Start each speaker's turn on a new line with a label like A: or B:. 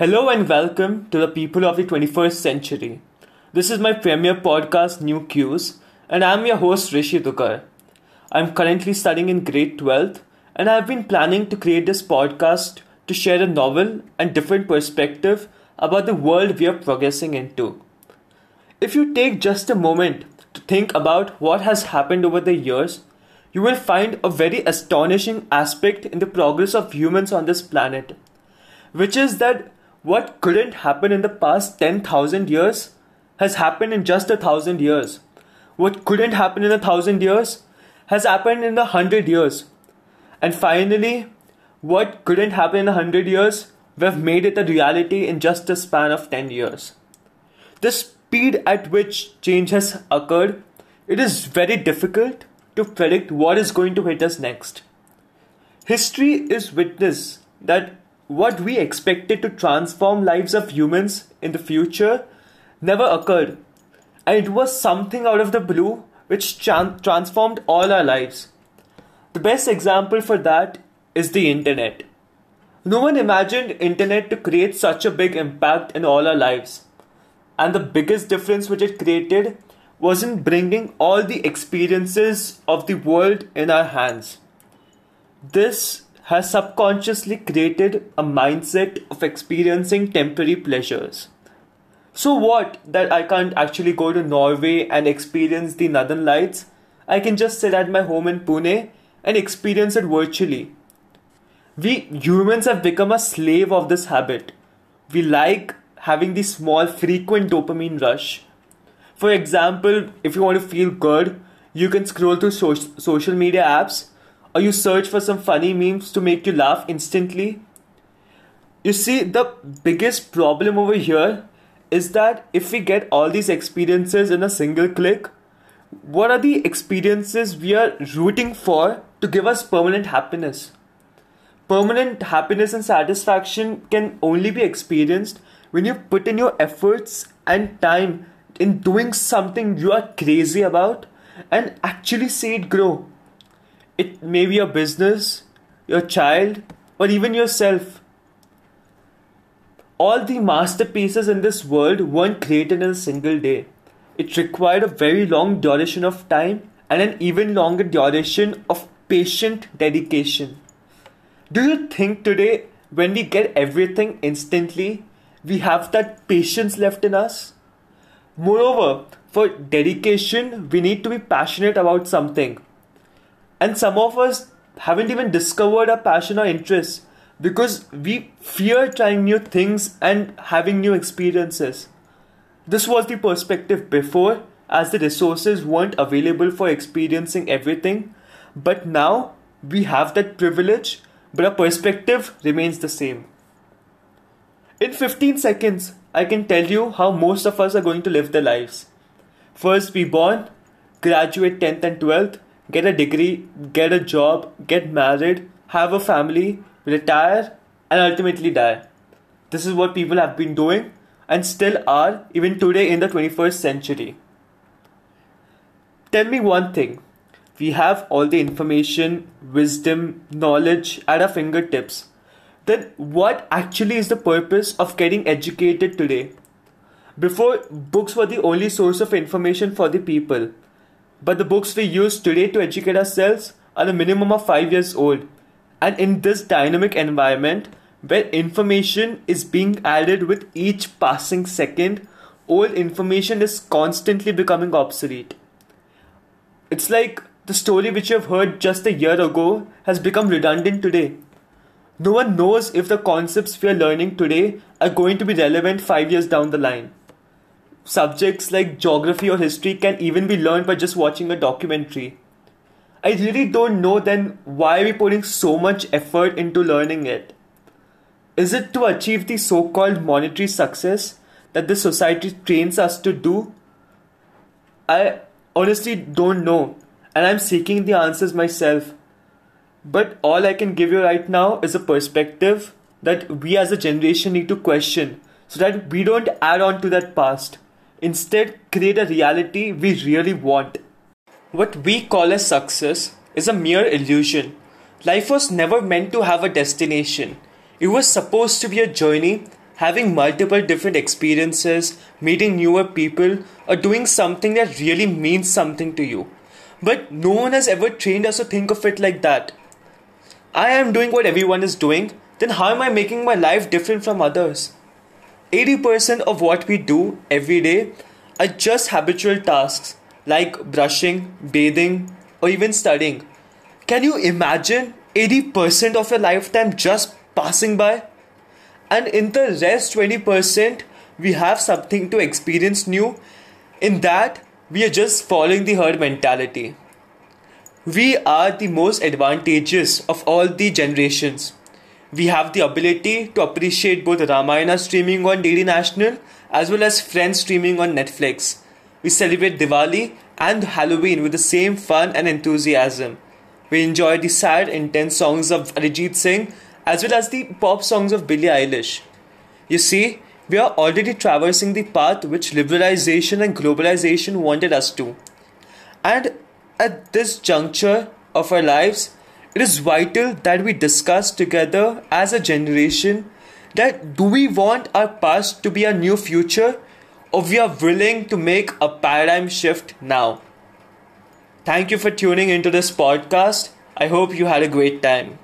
A: Hello and welcome to the people of the 21st century. This is my premiere podcast, New Cues, and I'm your host, Rishi Dukar. I'm currently studying in grade 12, and I've been planning to create this podcast to share a novel and different perspective about the world we are progressing into. If you take just a moment to think about what has happened over the years, you will find a very astonishing aspect in the progress of humans on this planet, which is that what couldn't happen in the past 10,000 years has happened in just a thousand years. What couldn't happen in a thousand years has happened in a hundred years. And finally, what couldn't happen in a hundred years, we've made it a reality in just a span of 10 years. The speed at which change has occurred, it is very difficult to predict what is going to hit us next. History is witness that what we expected to transform lives of humans in the future never occurred. And it was something out of the blue which transformed all our lives. The best example for that is the internet. No one imagined internet to create such a big impact in all our lives. And the biggest difference which it created was in bringing all the experiences of the world in our hands. This has subconsciously created a mindset of experiencing temporary pleasures. So, what that I can't actually go to Norway and experience the Northern Lights? I can just sit at my home in Pune and experience it virtually. We humans have become a slave of this habit. We like having the small, frequent dopamine rush. For example, if you want to feel good, you can scroll through so- social media apps or you search for some funny memes to make you laugh instantly. You see, the biggest problem over here is that if we get all these experiences in a single click, what are the experiences we are rooting for to give us permanent happiness? Permanent happiness and satisfaction can only be experienced when you put in your efforts and time in doing something you are crazy about and actually see it grow. It may be your business, your child, or even yourself. All the masterpieces in this world weren't created in a single day. It required a very long duration of time and an even longer duration of patient dedication. Do you think today, when we get everything instantly, we have that patience left in us? Moreover, for dedication, we need to be passionate about something. And some of us haven't even discovered our passion or interest because we fear trying new things and having new experiences. This was the perspective before, as the resources weren't available for experiencing everything, but now we have that privilege, but our perspective remains the same. In 15 seconds, I can tell you how most of us are going to live their lives. First, be born, graduate 10th and 12th, get a degree, get a job, get married, have a family, retire, and ultimately die. This is what people have been doing and still are even today in the 21st century. Tell me one thing. We have all the information, wisdom, knowledge at our fingertips. Then, what actually is the purpose of getting educated today? Before, books were the only source of information for the people. But the books we use today to educate ourselves are a minimum of 5 years old. And in this dynamic environment, where information is being added with each passing second, old information is constantly becoming obsolete. It's like the story which you have heard just a year ago has become redundant today. No one knows if the concepts we are learning today are going to be relevant five years down the line subjects like geography or history can even be learned by just watching a documentary. I really don't know then why are we putting so much effort into learning it? Is it to achieve the so called monetary success that the society trains us to do? I honestly don't know, and I'm seeking the answers myself. But all I can give you right now is a perspective that we as a generation need to question so that we don't add on to that past. Instead, create a reality we really want. What we call as success is a mere illusion. Life was never meant to have a destination. It was supposed to be a journey having multiple different experiences, meeting newer people, or doing something that really means something to you. But no one has ever trained us to think of it like that. I am doing what everyone is doing, then how am I making my life different from others? 80% of what we do every day are just habitual tasks like brushing, bathing, or even studying. Can you imagine 80% of your lifetime just passing by? And in the rest 20%, we have something to experience new. In that, we are just following the herd mentality. We are the most advantageous of all the generations. We have the ability to appreciate both Ramayana streaming on DD National as well as Friends streaming on Netflix. We celebrate Diwali and Halloween with the same fun and enthusiasm. We enjoy the sad, intense songs of Arijit Singh as well as the pop songs of Billie Eilish. You see, we are already traversing the path which liberalization and globalization wanted us to. And at this juncture of our lives, it is vital that we discuss together as a generation that do we want our past to be our new future or we are willing to make a paradigm shift now. Thank you for tuning into this podcast. I hope you had a great time.